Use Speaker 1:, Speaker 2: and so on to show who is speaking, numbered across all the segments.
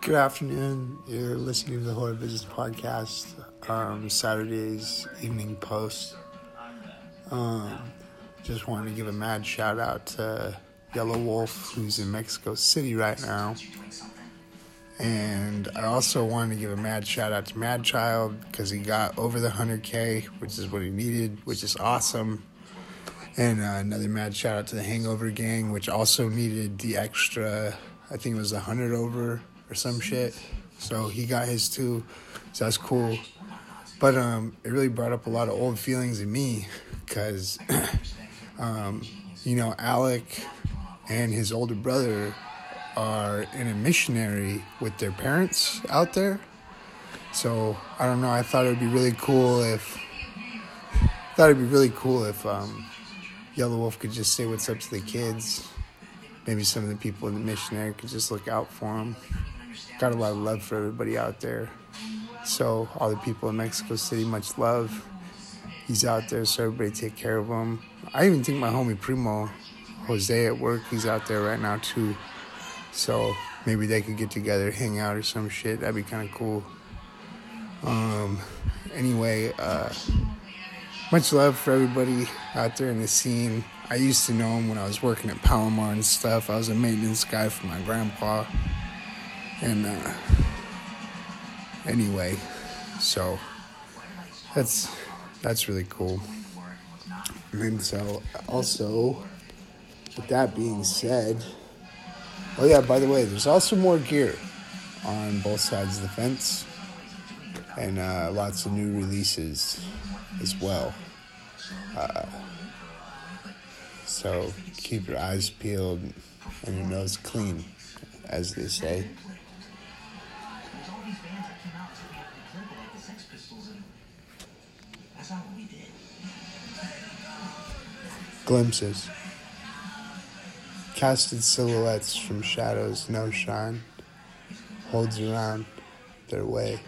Speaker 1: Good afternoon. You're listening to the Horror Business Podcast, um, Saturday's Evening Post. Um, just wanted to give a mad shout out to Yellow Wolf, who's in Mexico City right now. And I also wanted to give a mad shout out to Mad Child because he got over the 100K, which is what he needed, which is awesome. And uh, another mad shout out to the Hangover Gang, which also needed the extra, I think it was a 100 over or some shit. So he got his too. So that's cool. But um, it really brought up a lot of old feelings in me because, um, you know, Alec and his older brother are in a missionary with their parents out there. So I don't know. I thought it would be really cool if thought it'd be really cool if um, Yellow Wolf could just say what's up to the kids. Maybe some of the people in the missionary could just look out for them. Got a lot of love for everybody out there. So all the people in Mexico City, much love. He's out there, so everybody take care of him. I even think my homie Primo, Jose at work, he's out there right now too. So maybe they could get together, hang out or some shit. That'd be kind of cool. Um, anyway, uh, much love for everybody out there in the scene. I used to know him when I was working at Palomar and stuff. I was a maintenance guy for my grandpa. And uh, anyway, so that's that's really cool. And so also, with that being said. Oh yeah, by the way, there's also more gear on both sides of the fence, and uh, lots of new releases as well. Uh, so keep your eyes peeled and your nose clean, as they say. Glimpses casted silhouettes from shadows no shine holds around their way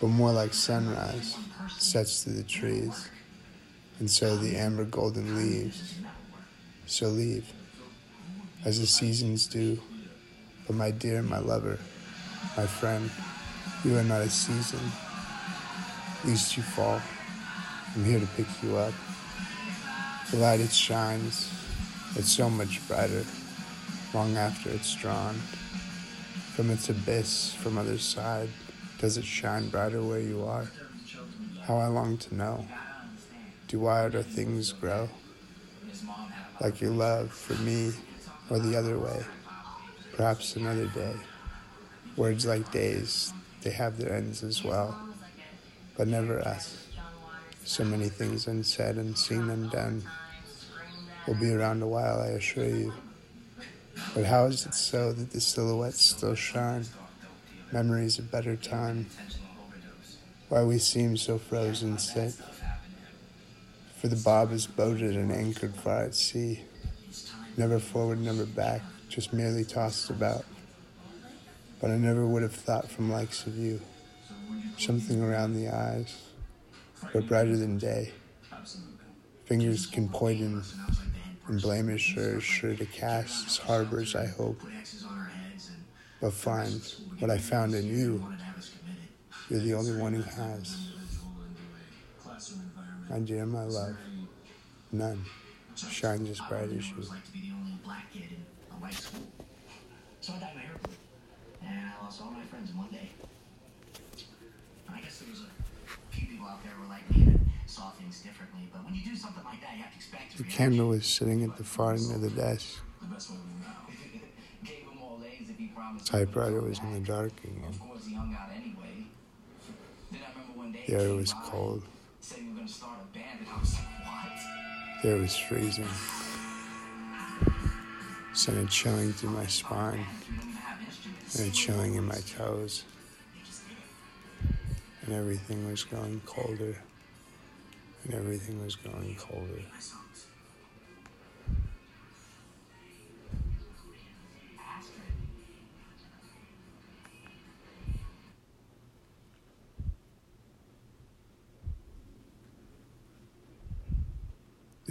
Speaker 1: but more like sunrise sets through the trees and so the amber golden leaves so leave as the seasons do but my dear my lover my friend you are not a season least you fall i'm here to pick you up the light it shines it's so much brighter long after it's drawn from its abyss from other side. Does it shine brighter where you are? How I long to know. Do wilder things grow? Like your love for me or the other way? Perhaps another day. Words like days, they have their ends as well, but never us. So many things unsaid, unseen, undone will be around a while, I assure you. But how is it so that the silhouettes still shine? Memories of better time. Why we seem so frozen set. For the bob is boated and anchored far at sea. Never forward, never back, just merely tossed about. But I never would have thought from likes of you. Something around the eyes, but brighter than day. Fingers can point in and blemish are sure to cast as harbors, I hope. But find what I found in you. You're the only one who has. My dear, my love, none shines as bright as you.
Speaker 2: So I my hair and I lost all my friends. I guess there was a few people out there who were like me saw things differently, but when you do something like that, you have to expect
Speaker 1: The camera was sitting at the far end of the desk.
Speaker 2: the.
Speaker 1: Typewriter was in the dark again.
Speaker 2: Of course, he hung out anyway. Then I remember one day.
Speaker 1: The air was cold.
Speaker 2: Said we were gonna start a band, and I was like.
Speaker 1: The air was freezing. A chilling through my spine and a chilling in my toes. And everything was going colder. And everything was going colder.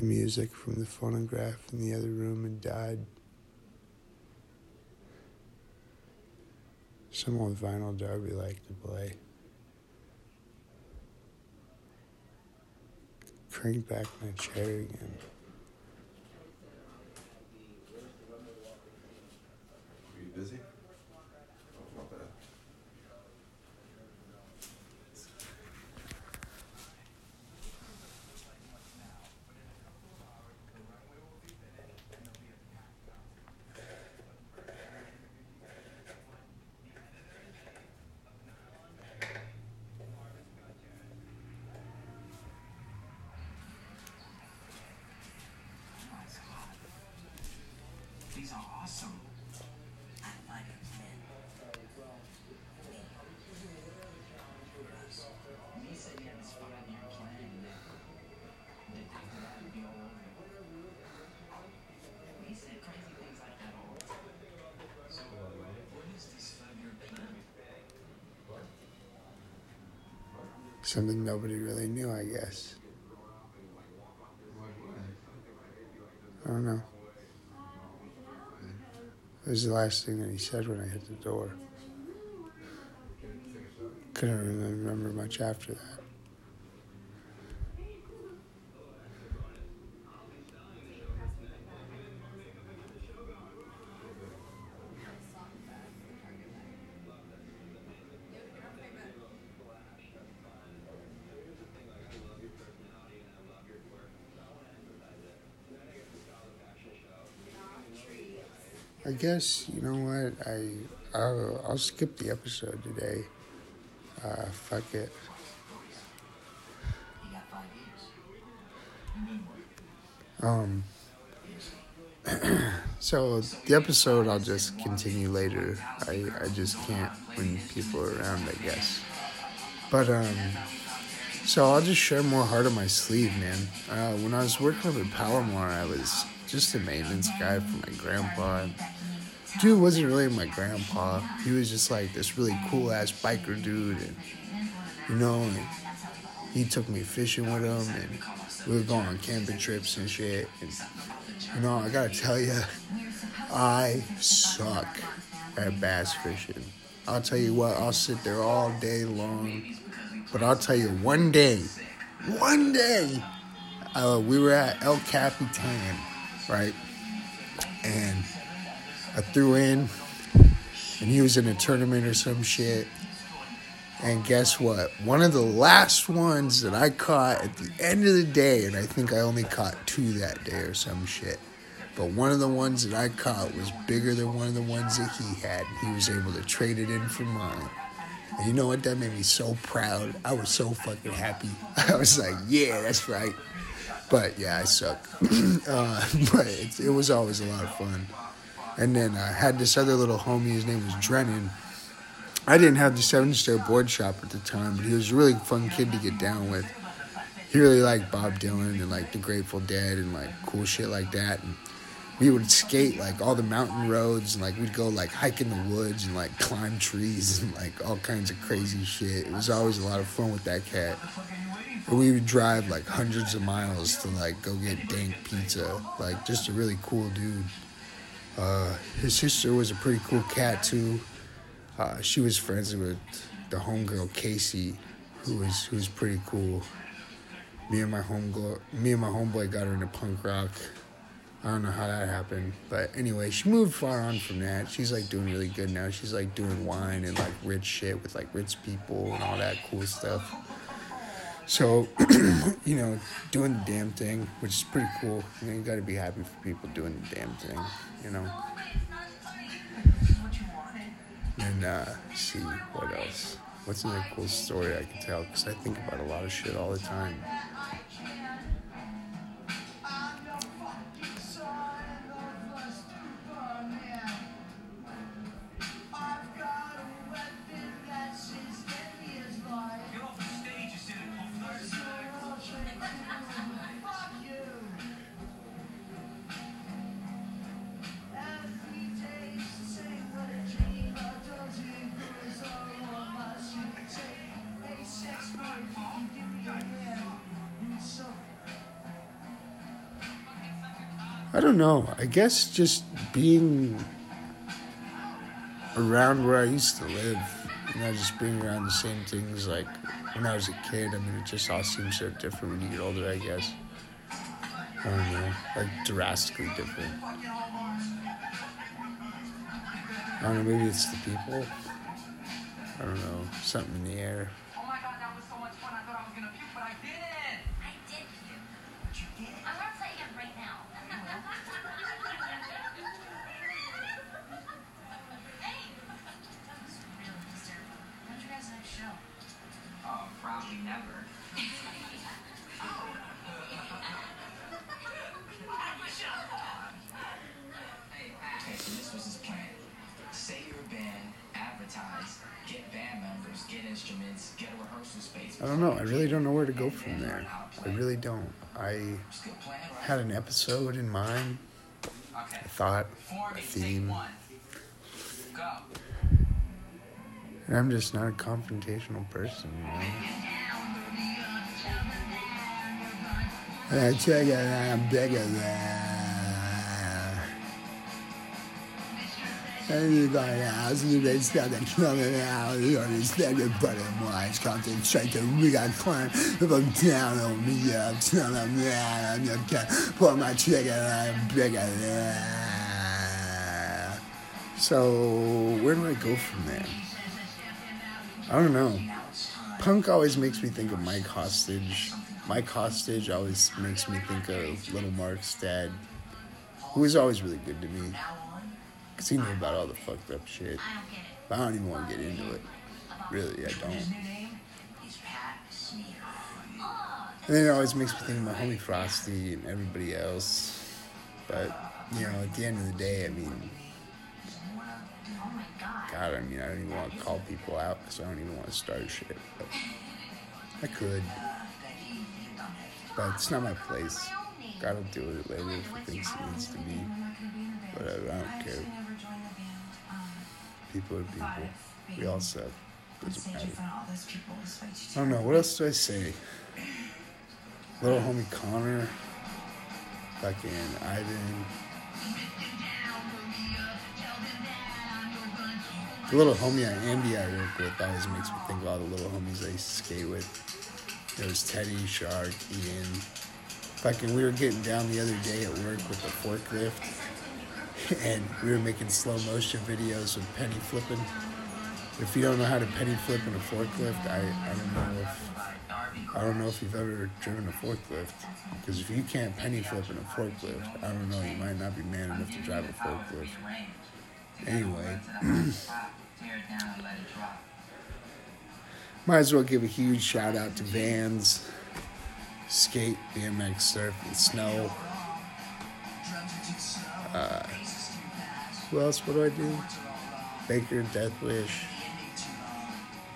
Speaker 1: The music from the phonograph in the other room had died. Some old vinyl Darby liked to play. Crank back my chair again.
Speaker 3: Are you busy? Oh, not bad.
Speaker 2: These are awesome. I like them. Me said you had this five-year plan that, that after that would be all over. He said crazy things like that all the time. So, what is this five-year plan?
Speaker 1: Something nobody really knew, I guess. I don't know. It was the last thing that he said when I hit the door. Couldn't remember much after that. I guess you know what I I'll, I'll skip the episode today. Uh, fuck it.
Speaker 2: You got five years. And then what?
Speaker 1: Um. So the episode I'll just continue later. I I just can't when people are around. I guess. But um. So I'll just share more heart on my sleeve, man. Uh, when I was working up at Palomar, I was just a maintenance guy for my grandpa. Dude wasn't really my grandpa. He was just like this really cool ass biker dude, and you know, and he took me fishing with him, and we were going on camping trips and shit. And you know, I gotta tell you, I suck at bass fishing. I'll tell you what, I'll sit there all day long. But I'll tell you, one day, one day, uh, we were at El Capitan, right? And I threw in, and he was in a tournament or some shit. And guess what? One of the last ones that I caught at the end of the day, and I think I only caught two that day or some shit. But one of the ones that I caught was bigger than one of the ones that he had. He was able to trade it in for mine. And you know what? That made me so proud. I was so fucking happy. I was like, yeah, that's right. But yeah, I suck. uh, but it, it was always a lot of fun. And then I had this other little homie. His name was Drennan. I didn't have the seven star board shop at the time, but he was a really fun kid to get down with. He really liked Bob Dylan and like the Grateful Dead and like cool shit like that. And we would skate like all the mountain roads and like we'd go like hike in the woods and like climb trees and like all kinds of crazy shit. It was always a lot of fun with that cat. And we would drive like hundreds of miles to like go get dank pizza. Like just a really cool dude. Uh, his sister was a pretty cool cat too. Uh, she was friends with the homegirl Casey, who was who was pretty cool. Me and my homegirl, me and my homeboy got her into punk rock. I don't know how that happened, but anyway, she moved far on from that. She's like doing really good now. She's like doing wine and like rich shit with like rich people and all that cool stuff. So, you know, doing the damn thing, which is pretty cool. You you got to be happy for people doing the damn thing. You know. And uh, see what else. What's another cool story I can tell? Because I think about a lot of shit all the time. I don't know. I guess just being around where I used to live, you know, just being around the same things like when I was a kid. I mean, it just all seems so different when you get older, I guess. I don't know, like drastically different. I don't know, maybe it's the people. I don't know, something in the air.
Speaker 4: I
Speaker 1: don't know. I really don't know where to go from there. I really don't. I had an episode in mind, a thought, a theme, and I'm just not a confrontational person, you know. I check it out, I'm bigger than. Is got coming out, you understand the button wise, concentrate the we got climb, if I'm down on me tell them that I'm gonna pull my trigger, I'm bigger. So, where do I go from there? I don't know. Punk always makes me think of Mike Hostage. Mike Hostage always makes me think of Little Mark's dad, who was always really good to me. Because he knew about all the fucked up shit.
Speaker 5: I don't get it.
Speaker 1: But I don't even want to get into it. Really, I don't.
Speaker 2: His new name is Pat Smear.
Speaker 1: And then it always makes me think of my homie Frosty and everybody else. But, you know, at the end of the day, I mean,
Speaker 5: god.
Speaker 1: God, I mean, I don't even want to call people out because I don't even want to start shit. But I could. But it's not my place. God will deal with it later if he thinks it needs to be. Whatever, I don't care. People are people. We all suck. Doesn't matter. I don't know. What else do I say? Little homie Connor. Fucking Ivan. The little homie Andy I work with always makes me think of all the little homies I used to skate with. There was Teddy, Shark, Ian. Fucking, we were getting down the other day at work with the forklift, and we were making slow motion videos of penny flipping. If you don't know how to penny flip in a forklift, I, I don't know if I don't know if you've ever driven a forklift. Because if you can't penny flip in a forklift, I don't know, you might not be man enough to drive a forklift. Anyway, might as well give a huge shout out to Vans, Skate, BMX, Surf, and Snow. Uh, who else? What do I do? Baker, Death Wish.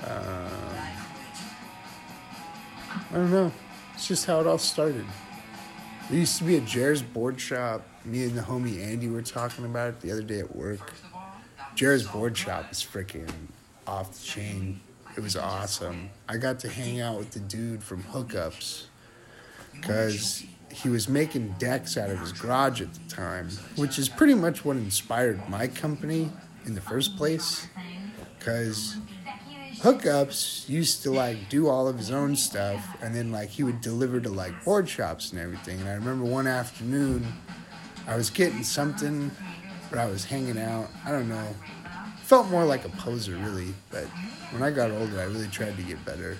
Speaker 1: Um, I don't know. It's just how it all started. There used to be a Jared's board shop. Me and the homie Andy were talking about it the other day at work. Jared's board shop is freaking off the chain. It was awesome. I got to hang out with the dude from Hookups because he was making decks out of his garage at the time, which is pretty much what inspired my company in the first place. Because hookups used to like do all of his own stuff and then like he would deliver to like board shops and everything. And i remember one afternoon i was getting something but i was hanging out. I don't know. Felt more like a poser really but when i got older i really tried to get better.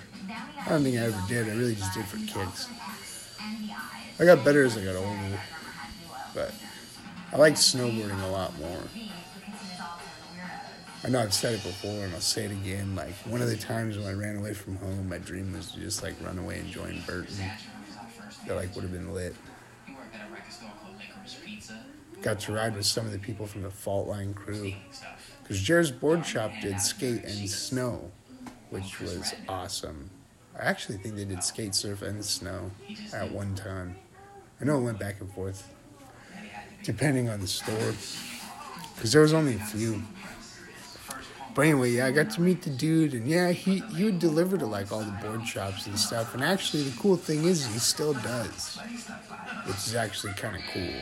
Speaker 1: I don't think i ever did. I really just did for kicks i got better as i got older but i liked snowboarding a lot more I know I've said it before and I'll say it again. Like one of the times when I ran away from home, my dream was to just like run away and join Burton. That like would have been lit. Got to ride with some of the people from the Fault Line crew. Because Jared's board shop did skate and snow, which was awesome. I actually think they did skate, surf, and snow at one time. I know it went back and forth, depending on the store, because there was only a few. But anyway, yeah, I got to meet the dude, and yeah, he he would deliver to like all the board shops and stuff. And actually, the cool thing is he still does, which is actually kind of cool.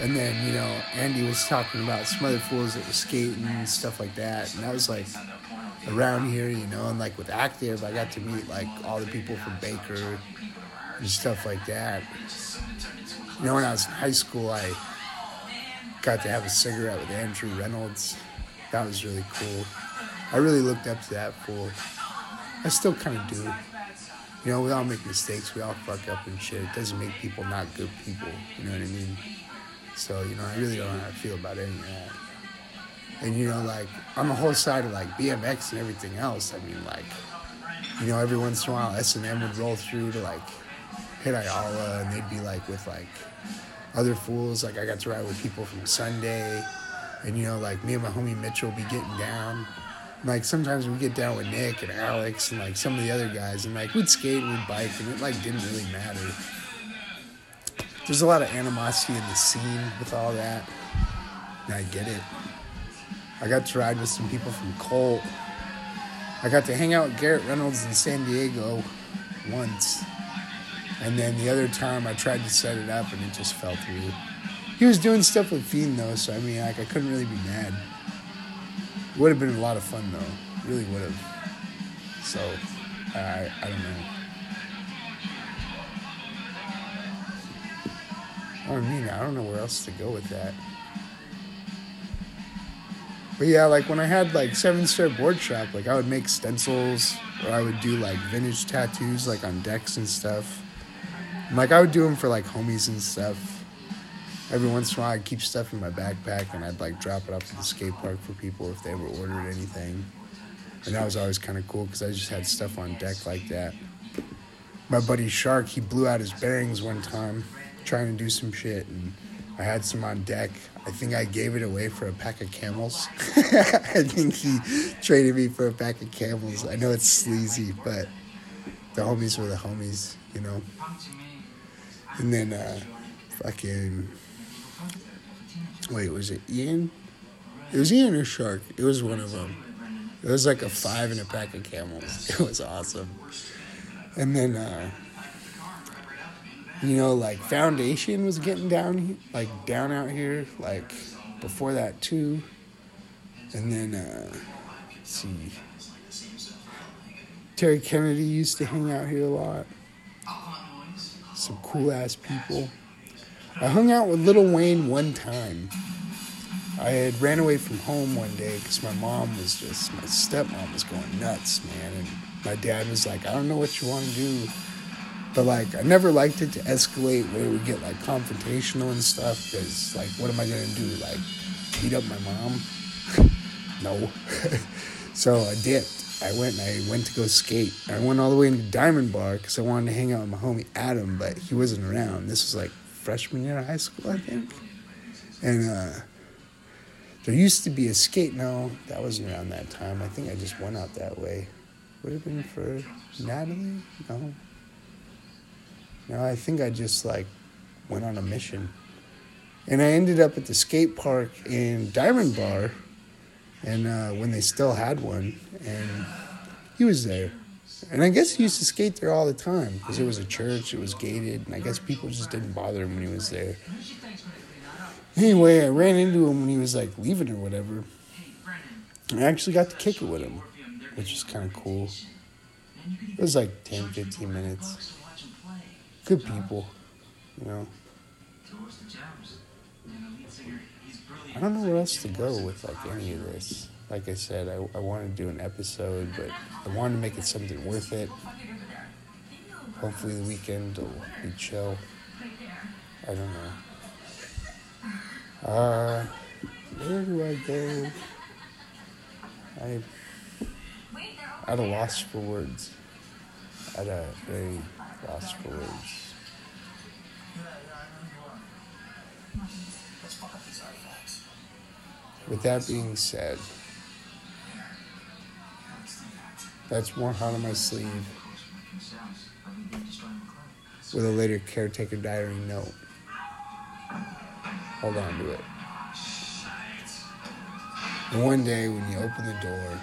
Speaker 1: And then, you know, Andy was talking about some other fools that were skating and stuff like that. And I was like around here, you know, and like with Active, I got to meet like all the people from Baker and stuff like that. You know, when I was in high school, I got to have a cigarette with Andrew Reynolds. That was really cool. I really looked up to that fool. I still kind of do. You know, we all make mistakes. We all fuck up and shit. It doesn't make people not good people. You know what I mean? So, you know, I really don't know how I feel about any of that. And, you know, like, on the whole side of, like, BMX and everything else, I mean, like, you know, every once in a while, S&M would roll through to, like, hit Ayala, and they'd be, like, with, like, other fools. Like, I got to ride with people from Sunday. And, you know, like, me and my homie Mitchell be getting down. Like, sometimes we'd get down with Nick and Alex and, like, some of the other guys. And, like, we'd skate and we'd bike, and it, like, didn't really matter there's a lot of animosity in the scene with all that. And I get it. I got to ride with some people from Colt. I got to hang out with Garrett Reynolds in San Diego once. And then the other time I tried to set it up and it just fell through. He was doing stuff with Fiend though, so I mean, like, I couldn't really be mad. Would have been a lot of fun though. Really would have. So, I, I don't know. Oh, I mean, I don't know where else to go with that. But yeah, like when I had like seven star board shop, like I would make stencils or I would do like vintage tattoos like on decks and stuff. And, like I would do them for like homies and stuff. Every once in a while, I'd keep stuff in my backpack and I'd like drop it off to the skate park for people if they ever ordered anything. And that was always kind of cool because I just had stuff on deck like that. My buddy Shark, he blew out his bearings one time trying to do some shit and I had some on deck. I think I gave it away for a pack of camels. I think he traded me for a pack of camels. I know it's sleazy, but the homies were the homies, you know. And then uh fucking wait, was it Ian? It was Ian or Shark. It was one of them. It was like a five and a pack of camels. It was awesome. And then uh you know, like Foundation was getting down, like down out here, like before that too. And then, uh, see, Terry Kennedy used to hang out here a lot. Some cool ass people. I hung out with Lil Wayne one time. I had ran away from home one day because my mom was just, my stepmom was going nuts, man. And my dad was like, I don't know what you want to do. But like, I never liked it to escalate where we get like confrontational and stuff. Because like, what am I gonna do? Like, beat up my mom? no. so I dipped. I went and I went to go skate. I went all the way into Diamond Bar because I wanted to hang out with my homie Adam, but he wasn't around. This was like freshman year of high school, I think. And uh, there used to be a skate. No, that wasn't around that time. I think I just went out that way. Would have been for Natalie? No. No, I think I just like went on a mission. And I ended up at the skate park in Diamond Bar, and uh, when they still had one, and he was there. And I guess he used to skate there all the time because it was a church, it was gated, and I guess people just didn't bother him when he was there. Anyway, I ran into him when he was like leaving or whatever. I actually got to kick it with him, which was kind of cool. It was like 10, 15 minutes. Good people, you know. I don't know where else to go with like any of this. Like I said, I, I wanted to do an episode, but I wanted to make it something worth it. Hopefully the weekend will be chill. I don't know. Uh, where do I go? I at a loss for words. I'm at a very With that being said, that's more hot on my sleeve with a later caretaker diary note. Hold on to it. And one day when you open the door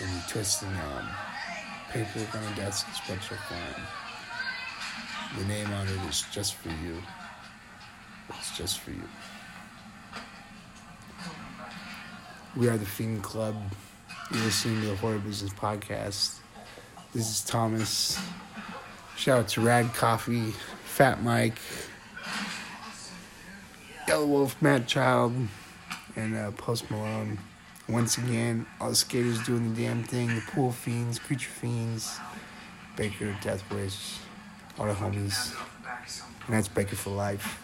Speaker 1: and you twist the knob, paperwork on the desk is what you'll find. The name on it is just for you. It's just for you. We are the Fiend Club. You're listening to the Horror Business Podcast. This is Thomas. Shout out to Rad Coffee, Fat Mike, Yellow Wolf, Mad Child, and uh, Post Malone. Once again, all the skaters doing the damn thing. The Pool Fiends, Creature Fiends, Baker, Death Wish, all the homies. And that's Baker for life.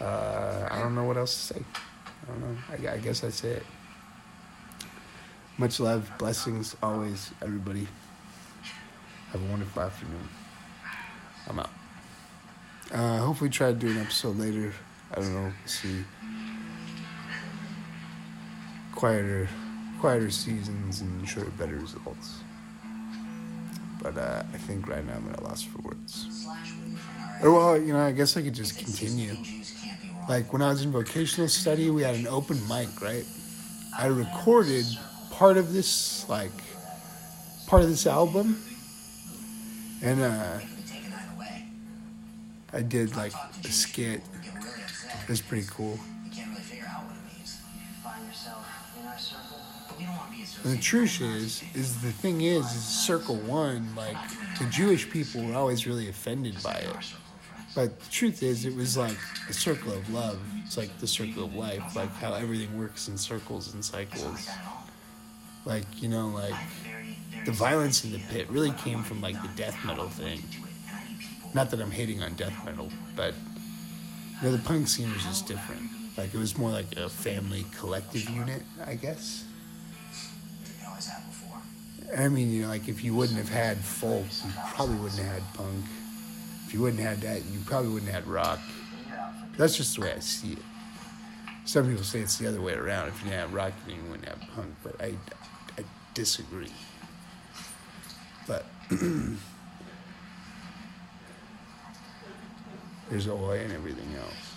Speaker 1: Uh, I don't know what else to say. I don't know. I, I guess that's it. Much love, blessings always, everybody. Have a wonderful afternoon. I'm out. Uh, hopefully, try to do an episode later. I don't know. See. Quieter, quieter seasons and sure better results. But uh, I think right now I'm at a loss for words. Or well, you know, I guess I could just continue. Like when I was in vocational study, we had an open mic, right? I recorded part of this, like, part of this album, and uh, I did like a skit. It was pretty cool. And the truth is, is the thing is, is Circle One, like, the Jewish people were always really offended by it. But the truth is, it was like a circle of love. It's like the circle of life, like how everything works in circles and cycles. Like, you know, like the violence in the pit really came from like the death metal thing. Not that I'm hating on death metal, but you know, the punk scene was just different. Like it was more like a family collective unit, I guess. I mean, you know, like if you wouldn't have had folk, you probably wouldn't have had punk. If you wouldn't have had that, you probably wouldn't have had rock. That's just the way I see it. Some people say it's the other way around. If you didn't have rock, then you wouldn't have punk. But I, I disagree. But there's Oi and everything else.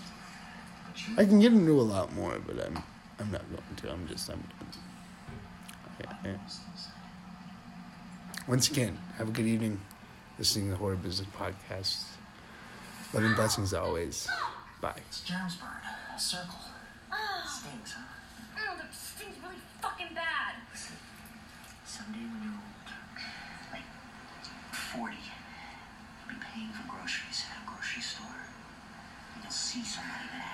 Speaker 1: I can get into a lot more, but I'm, I'm not going to. I'm just, I'm. Once again, have a good evening listening to the Horror Business Podcast. Love and blessings always. Bye.
Speaker 2: It's germs burn. A circle. Ah. Stings, huh?
Speaker 5: Oh, that stinks really fucking bad.
Speaker 2: Someday when you're old, like 40, you'll be paying for groceries at a grocery store. And you'll see somebody that